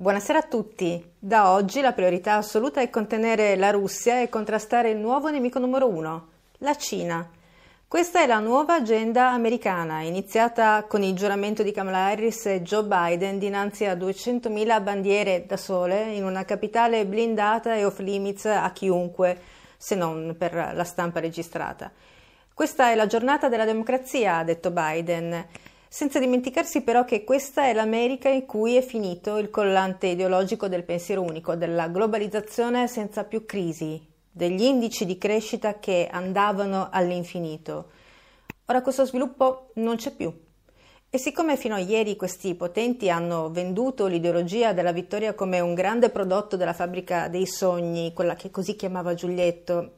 Buonasera a tutti. Da oggi la priorità assoluta è contenere la Russia e contrastare il nuovo nemico numero uno, la Cina. Questa è la nuova agenda americana, iniziata con il giuramento di Kamala Harris e Joe Biden dinanzi a 200.000 bandiere da sole in una capitale blindata e off limits a chiunque, se non per la stampa registrata. Questa è la giornata della democrazia, ha detto Biden senza dimenticarsi però che questa è l'America in cui è finito il collante ideologico del pensiero unico, della globalizzazione senza più crisi, degli indici di crescita che andavano all'infinito. Ora questo sviluppo non c'è più. E siccome fino a ieri questi potenti hanno venduto l'ideologia della vittoria come un grande prodotto della fabbrica dei sogni, quella che così chiamava Giulietto,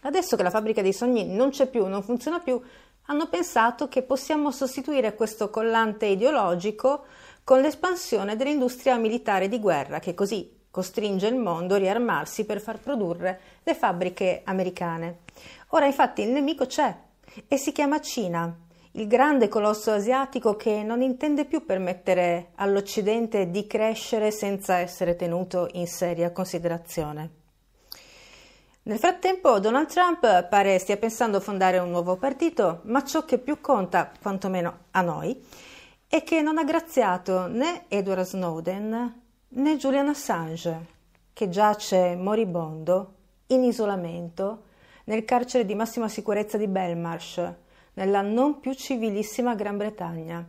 adesso che la fabbrica dei sogni non c'è più, non funziona più, hanno pensato che possiamo sostituire questo collante ideologico con l'espansione dell'industria militare di guerra, che così costringe il mondo a riarmarsi per far produrre le fabbriche americane. Ora infatti il nemico c'è e si chiama Cina, il grande colosso asiatico che non intende più permettere all'Occidente di crescere senza essere tenuto in seria considerazione. Nel frattempo Donald Trump pare stia pensando a fondare un nuovo partito, ma ciò che più conta, quantomeno a noi, è che non ha graziato né Edward Snowden né Julian Assange, che giace moribondo, in isolamento, nel carcere di massima sicurezza di Belmarsh, nella non più civilissima Gran Bretagna.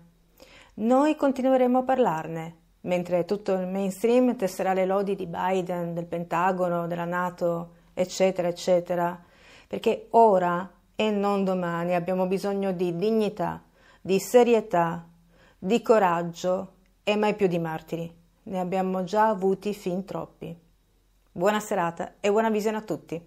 Noi continueremo a parlarne, mentre tutto il mainstream tesserà le lodi di Biden, del Pentagono, della Nato eccetera, eccetera, perché ora e non domani abbiamo bisogno di dignità, di serietà, di coraggio e mai più di martiri. Ne abbiamo già avuti fin troppi. Buona serata e buona visione a tutti.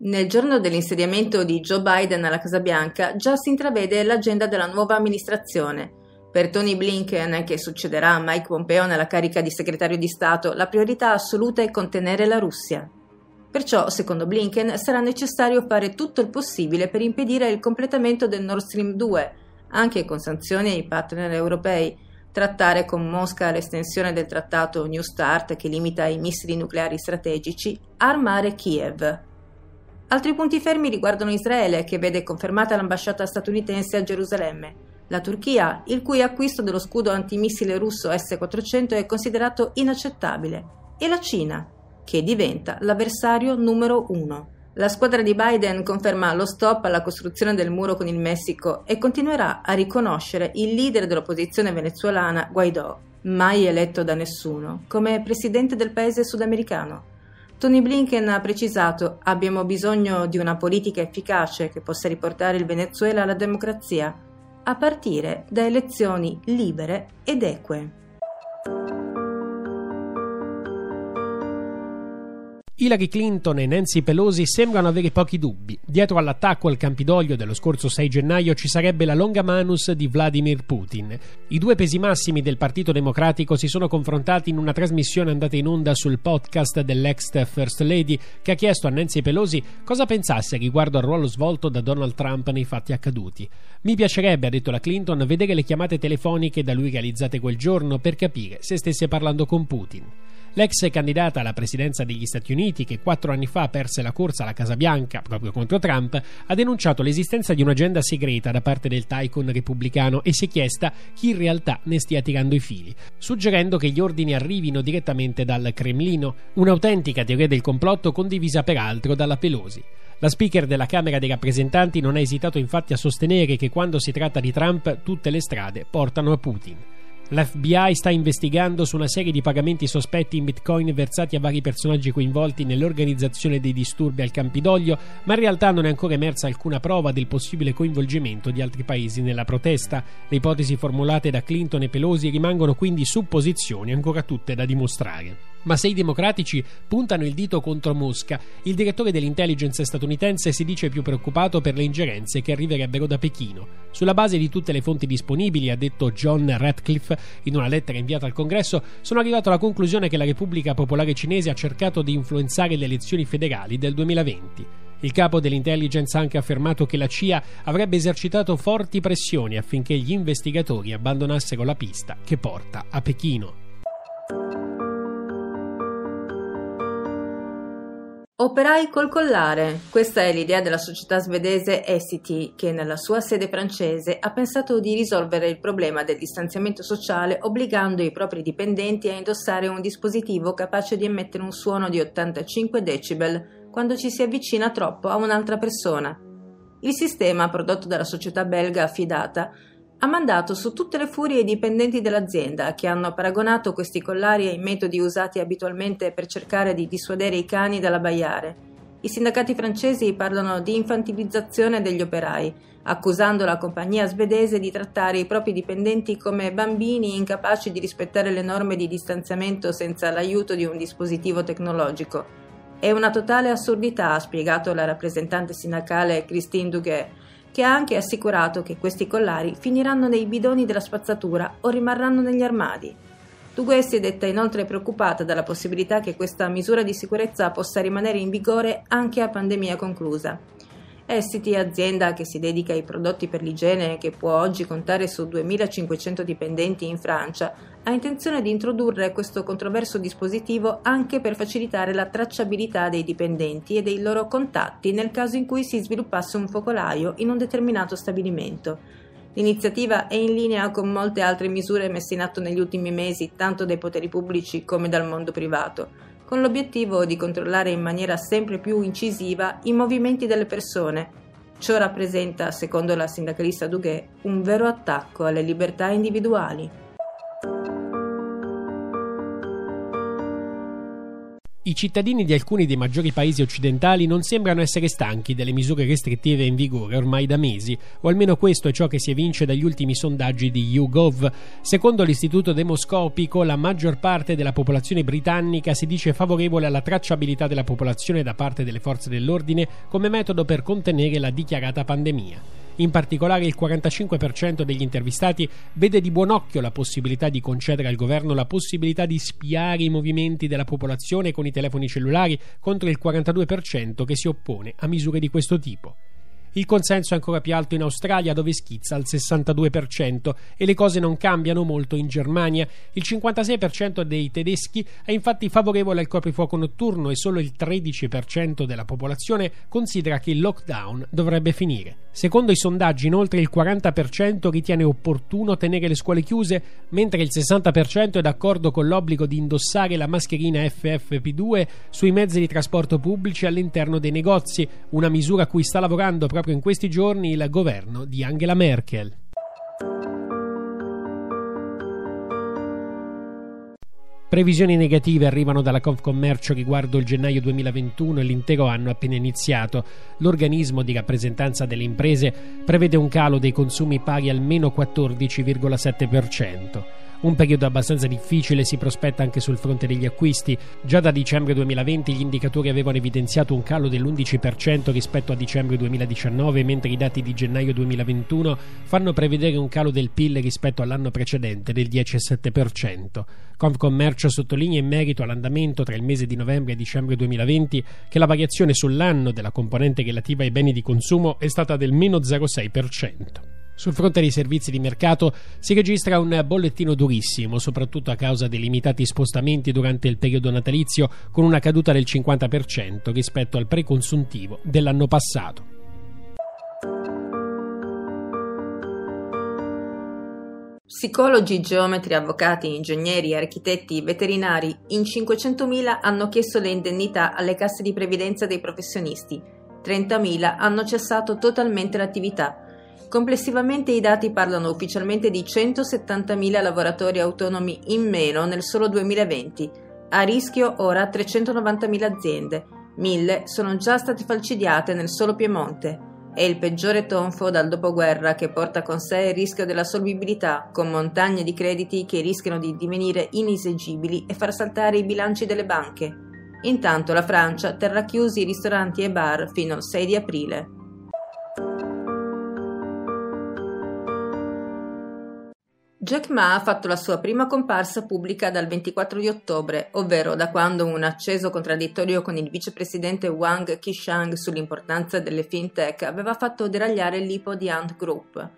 Nel giorno dell'insediamento di Joe Biden alla Casa Bianca già si intravede l'agenda della nuova amministrazione per Tony Blinken, che succederà a Mike Pompeo nella carica di segretario di Stato, la priorità assoluta è contenere la Russia. Perciò, secondo Blinken, sarà necessario fare tutto il possibile per impedire il completamento del Nord Stream 2, anche con sanzioni ai partner europei, trattare con Mosca l'estensione del trattato New START che limita i missili nucleari strategici, armare Kiev. Altri punti fermi riguardano Israele, che vede confermata l'ambasciata statunitense a Gerusalemme la Turchia, il cui acquisto dello scudo antimissile russo S-400 è considerato inaccettabile, e la Cina, che diventa l'avversario numero uno. La squadra di Biden conferma lo stop alla costruzione del muro con il Messico e continuerà a riconoscere il leader dell'opposizione venezuelana Guaidó, mai eletto da nessuno, come presidente del paese sudamericano. Tony Blinken ha precisato abbiamo bisogno di una politica efficace che possa riportare il Venezuela alla democrazia a partire da elezioni libere ed eque. Hillary Clinton e Nancy Pelosi sembrano avere pochi dubbi. Dietro all'attacco al Campidoglio dello scorso 6 gennaio ci sarebbe la longa manus di Vladimir Putin. I due pesi massimi del Partito Democratico si sono confrontati in una trasmissione andata in onda sul podcast dell'ex First Lady che ha chiesto a Nancy Pelosi cosa pensasse riguardo al ruolo svolto da Donald Trump nei fatti accaduti. Mi piacerebbe, ha detto la Clinton, vedere le chiamate telefoniche da lui realizzate quel giorno per capire se stesse parlando con Putin. L'ex candidata alla presidenza degli Stati Uniti, che quattro anni fa perse la corsa alla Casa Bianca proprio contro Trump, ha denunciato l'esistenza di un'agenda segreta da parte del tycoon repubblicano e si è chiesta chi in realtà ne stia tirando i fili, suggerendo che gli ordini arrivino direttamente dal Cremlino, un'autentica teoria del complotto condivisa peraltro dalla Pelosi. La speaker della Camera dei rappresentanti non ha esitato infatti a sostenere che quando si tratta di Trump tutte le strade portano a Putin. L'FBI sta investigando su una serie di pagamenti sospetti in bitcoin versati a vari personaggi coinvolti nell'organizzazione dei disturbi al Campidoglio, ma in realtà non è ancora emersa alcuna prova del possibile coinvolgimento di altri paesi nella protesta. Le ipotesi formulate da Clinton e Pelosi rimangono quindi supposizioni ancora tutte da dimostrare. Ma se i democratici puntano il dito contro Mosca, il direttore dell'intelligence statunitense si dice più preoccupato per le ingerenze che arriverebbero da Pechino. Sulla base di tutte le fonti disponibili, ha detto John Radcliffe in una lettera inviata al Congresso, sono arrivato alla conclusione che la Repubblica Popolare Cinese ha cercato di influenzare le elezioni federali del 2020. Il capo dell'intelligence ha anche affermato che la CIA avrebbe esercitato forti pressioni affinché gli investigatori abbandonassero la pista che porta a Pechino. Operai col collare. Questa è l'idea della società svedese Essity, che nella sua sede francese ha pensato di risolvere il problema del distanziamento sociale obbligando i propri dipendenti a indossare un dispositivo capace di emettere un suono di 85 decibel quando ci si avvicina troppo a un'altra persona. Il sistema, prodotto dalla società belga affidata, ha mandato su tutte le furie i dipendenti dell'azienda che hanno paragonato questi collari ai metodi usati abitualmente per cercare di dissuadere i cani dall'abbaiare. I sindacati francesi parlano di infantilizzazione degli operai, accusando la compagnia svedese di trattare i propri dipendenti come bambini incapaci di rispettare le norme di distanziamento senza l'aiuto di un dispositivo tecnologico. È una totale assurdità, ha spiegato la rappresentante sindacale Christine Duguet che ha anche assicurato che questi collari finiranno nei bidoni della spazzatura o rimarranno negli armadi. Duguay si è detta inoltre preoccupata dalla possibilità che questa misura di sicurezza possa rimanere in vigore anche a pandemia conclusa. Essity, azienda che si dedica ai prodotti per l'igiene e che può oggi contare su 2.500 dipendenti in Francia, ha intenzione di introdurre questo controverso dispositivo anche per facilitare la tracciabilità dei dipendenti e dei loro contatti nel caso in cui si sviluppasse un focolaio in un determinato stabilimento. L'iniziativa è in linea con molte altre misure messe in atto negli ultimi mesi tanto dai poteri pubblici come dal mondo privato con l'obiettivo di controllare in maniera sempre più incisiva i movimenti delle persone. Ciò rappresenta, secondo la sindacalista Duguet, un vero attacco alle libertà individuali. I cittadini di alcuni dei maggiori paesi occidentali non sembrano essere stanchi delle misure restrittive in vigore ormai da mesi, o almeno questo è ciò che si evince dagli ultimi sondaggi di YouGov. Secondo l'istituto demoscopico, la maggior parte della popolazione britannica si dice favorevole alla tracciabilità della popolazione da parte delle forze dell'ordine come metodo per contenere la dichiarata pandemia. In particolare il 45% degli intervistati vede di buon occhio la possibilità di concedere al governo la possibilità di spiare i movimenti della popolazione con i telefoni cellulari contro il 42% che si oppone a misure di questo tipo. Il consenso è ancora più alto in Australia, dove schizza al 62%, e le cose non cambiano molto in Germania. Il 56% dei tedeschi è infatti favorevole al coprifuoco notturno e solo il 13% della popolazione considera che il lockdown dovrebbe finire. Secondo i sondaggi, inoltre, il 40% ritiene opportuno tenere le scuole chiuse, mentre il 60% è d'accordo con l'obbligo di indossare la mascherina FFP2 sui mezzi di trasporto pubblici all'interno dei negozi, una misura a cui sta lavorando proprio proprio in questi giorni il governo di Angela Merkel. Previsioni negative arrivano dalla Confcommercio riguardo il gennaio 2021 e l'intero anno appena iniziato. L'organismo di rappresentanza delle imprese prevede un calo dei consumi pari al meno 14,7%. Un periodo abbastanza difficile si prospetta anche sul fronte degli acquisti. Già da dicembre 2020 gli indicatori avevano evidenziato un calo dell'11% rispetto a dicembre 2019, mentre i dati di gennaio 2021 fanno prevedere un calo del PIL rispetto all'anno precedente del 10,7%. Confcommercio sottolinea in merito all'andamento tra il mese di novembre e dicembre 2020 che la variazione sull'anno della componente relativa ai beni di consumo è stata del meno 0,6%. Sul fronte dei servizi di mercato si registra un bollettino durissimo, soprattutto a causa dei limitati spostamenti durante il periodo natalizio, con una caduta del 50% rispetto al preconsuntivo dell'anno passato. Psicologi, geometri, avvocati, ingegneri, architetti, veterinari in 500.000 hanno chiesto le indennità alle casse di previdenza dei professionisti, 30.000 hanno cessato totalmente l'attività. Complessivamente i dati parlano ufficialmente di 170.000 lavoratori autonomi in meno nel solo 2020. A rischio ora 390.000 aziende. 1.000 sono già state falcidiate nel solo Piemonte. È il peggiore tonfo dal dopoguerra che porta con sé il rischio della solvibilità, con montagne di crediti che rischiano di divenire inesigibili e far saltare i bilanci delle banche. Intanto la Francia terrà chiusi i ristoranti e bar fino al 6 di aprile. Jack Ma ha fatto la sua prima comparsa pubblica dal 24 di ottobre, ovvero da quando un acceso contraddittorio con il vicepresidente Wang Qishang sull'importanza delle fintech aveva fatto deragliare l'IPO di Ant Group.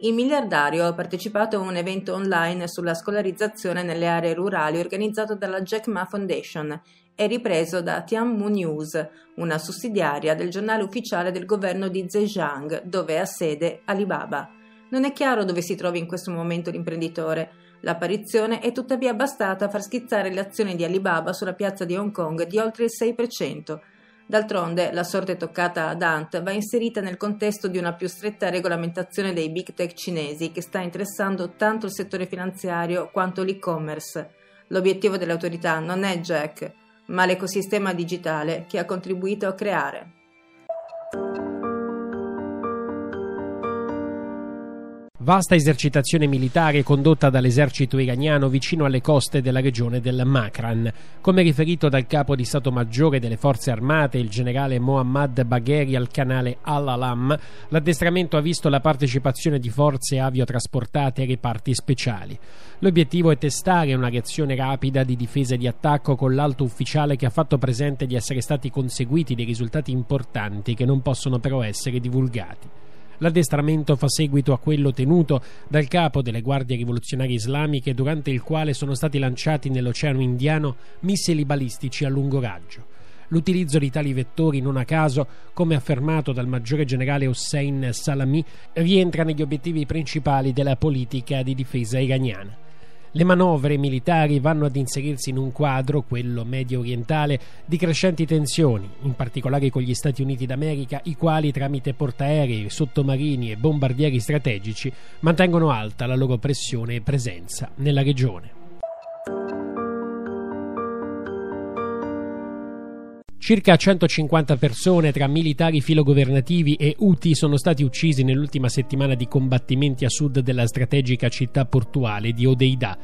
Il miliardario ha partecipato a un evento online sulla scolarizzazione nelle aree rurali organizzato dalla Jack Ma Foundation e ripreso da Tianmu News, una sussidiaria del giornale ufficiale del governo di Zhejiang, dove ha sede Alibaba. Non è chiaro dove si trovi in questo momento l'imprenditore. L'apparizione è tuttavia bastata a far schizzare le azioni di Alibaba sulla piazza di Hong Kong di oltre il 6%. D'altronde, la sorte toccata ad Ant va inserita nel contesto di una più stretta regolamentazione dei big tech cinesi che sta interessando tanto il settore finanziario quanto l'e-commerce. L'obiettivo delle autorità non è Jack, ma l'ecosistema digitale che ha contribuito a creare. Vasta esercitazione militare condotta dall'esercito iraniano vicino alle coste della regione del Makran. Come riferito dal capo di Stato Maggiore delle Forze Armate, il generale Mohammad Bagheri al canale Al-Alam, l'addestramento ha visto la partecipazione di forze aviotrasportate e reparti speciali. L'obiettivo è testare una reazione rapida di difesa e di attacco con l'alto ufficiale che ha fatto presente di essere stati conseguiti dei risultati importanti che non possono però essere divulgati. L'addestramento fa seguito a quello tenuto dal capo delle guardie rivoluzionarie islamiche durante il quale sono stati lanciati nell'Oceano Indiano missili balistici a lungo raggio. L'utilizzo di tali vettori, non a caso, come affermato dal maggiore generale Hossein Salami, rientra negli obiettivi principali della politica di difesa iraniana. Le manovre militari vanno ad inserirsi in un quadro, quello medio orientale, di crescenti tensioni, in particolare con gli Stati Uniti d'America, i quali tramite portaerei, sottomarini e bombardieri strategici mantengono alta la loro pressione e presenza nella regione. Circa 150 persone tra militari filogovernativi e UTI sono stati uccisi nell'ultima settimana di combattimenti a sud della strategica città portuale di Odeida.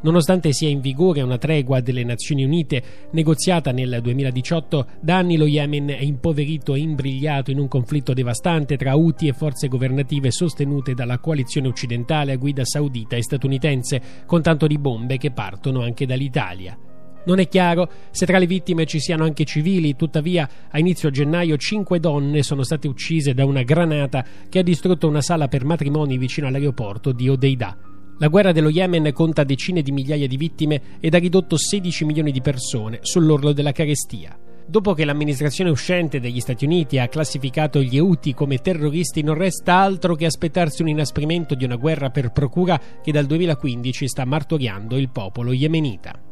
Nonostante sia in vigore una tregua delle Nazioni Unite negoziata nel 2018, da anni lo Yemen è impoverito e imbrigliato in un conflitto devastante tra Houthi e forze governative sostenute dalla coalizione occidentale a guida saudita e statunitense, con tanto di bombe che partono anche dall'Italia. Non è chiaro se tra le vittime ci siano anche civili, tuttavia a inizio gennaio cinque donne sono state uccise da una granata che ha distrutto una sala per matrimoni vicino all'aeroporto di Odeida. La guerra dello Yemen conta decine di migliaia di vittime ed ha ridotto 16 milioni di persone sull'orlo della carestia. Dopo che l'amministrazione uscente degli Stati Uniti ha classificato gli Houthi come terroristi, non resta altro che aspettarsi un inasprimento di una guerra per procura che dal 2015 sta martoriando il popolo yemenita.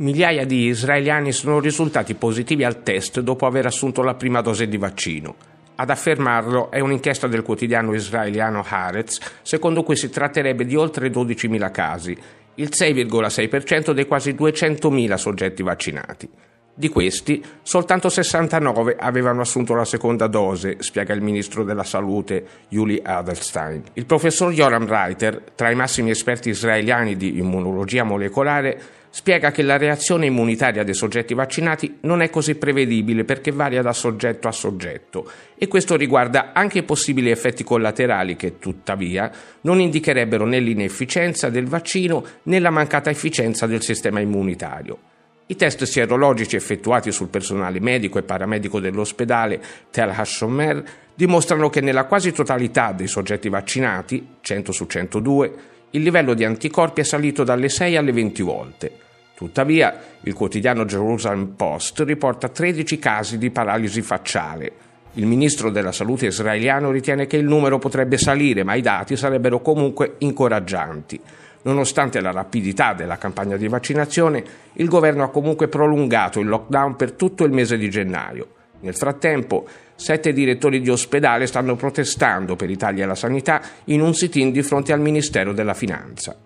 Migliaia di israeliani sono risultati positivi al test dopo aver assunto la prima dose di vaccino. Ad affermarlo è un'inchiesta del quotidiano israeliano Haaretz, secondo cui si tratterebbe di oltre 12.000 casi, il 6,6% dei quasi 200.000 soggetti vaccinati. Di questi, soltanto 69 avevano assunto la seconda dose, spiega il ministro della Salute Yuli Adelstein. Il professor Joram Reiter, tra i massimi esperti israeliani di immunologia molecolare, spiega che la reazione immunitaria dei soggetti vaccinati non è così prevedibile perché varia da soggetto a soggetto e questo riguarda anche i possibili effetti collaterali che, tuttavia, non indicherebbero né l'inefficienza del vaccino né la mancata efficienza del sistema immunitario. I test sierologici effettuati sul personale medico e paramedico dell'ospedale Tel Hashomer dimostrano che nella quasi totalità dei soggetti vaccinati, 100 su 102, il livello di anticorpi è salito dalle 6 alle 20 volte. Tuttavia, il quotidiano Jerusalem Post riporta 13 casi di paralisi facciale. Il ministro della salute israeliano ritiene che il numero potrebbe salire, ma i dati sarebbero comunque incoraggianti. Nonostante la rapidità della campagna di vaccinazione, il governo ha comunque prolungato il lockdown per tutto il mese di gennaio. Nel frattempo, sette direttori di ospedale stanno protestando per i tagli alla sanità in un sit-in di fronte al Ministero della Finanza.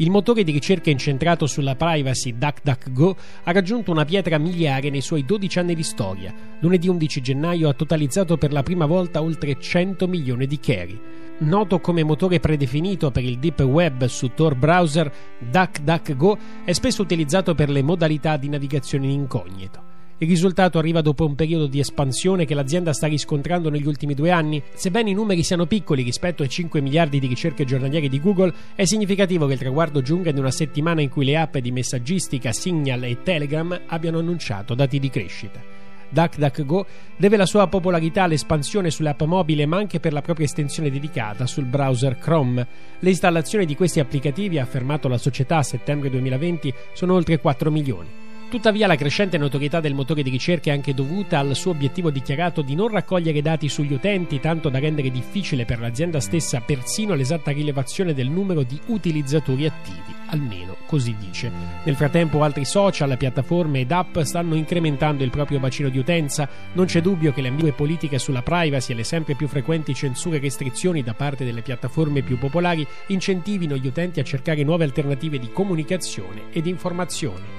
Il motore di ricerca incentrato sulla privacy DuckDuckGo ha raggiunto una pietra miliare nei suoi 12 anni di storia. Lunedì 11 gennaio ha totalizzato per la prima volta oltre 100 milioni di carry. Noto come motore predefinito per il deep web su Tor browser, DuckDuckGo è spesso utilizzato per le modalità di navigazione in incognito. Il risultato arriva dopo un periodo di espansione che l'azienda sta riscontrando negli ultimi due anni. Sebbene i numeri siano piccoli rispetto ai 5 miliardi di ricerche giornaliere di Google, è significativo che il traguardo giunga in una settimana in cui le app di messaggistica Signal e Telegram abbiano annunciato dati di crescita. DuckDuckGo deve la sua popolarità all'espansione sulle app mobile ma anche per la propria estensione dedicata sul browser Chrome. Le installazioni di questi applicativi, ha affermato la società a settembre 2020, sono oltre 4 milioni. Tuttavia la crescente notorietà del motore di ricerca è anche dovuta al suo obiettivo dichiarato di non raccogliere dati sugli utenti, tanto da rendere difficile per l'azienda stessa persino l'esatta rilevazione del numero di utilizzatori attivi, almeno così dice. Nel frattempo altri social, piattaforme ed app stanno incrementando il proprio bacino di utenza, non c'è dubbio che le ambigue politiche sulla privacy e le sempre più frequenti censure e restrizioni da parte delle piattaforme più popolari incentivino gli utenti a cercare nuove alternative di comunicazione ed informazione.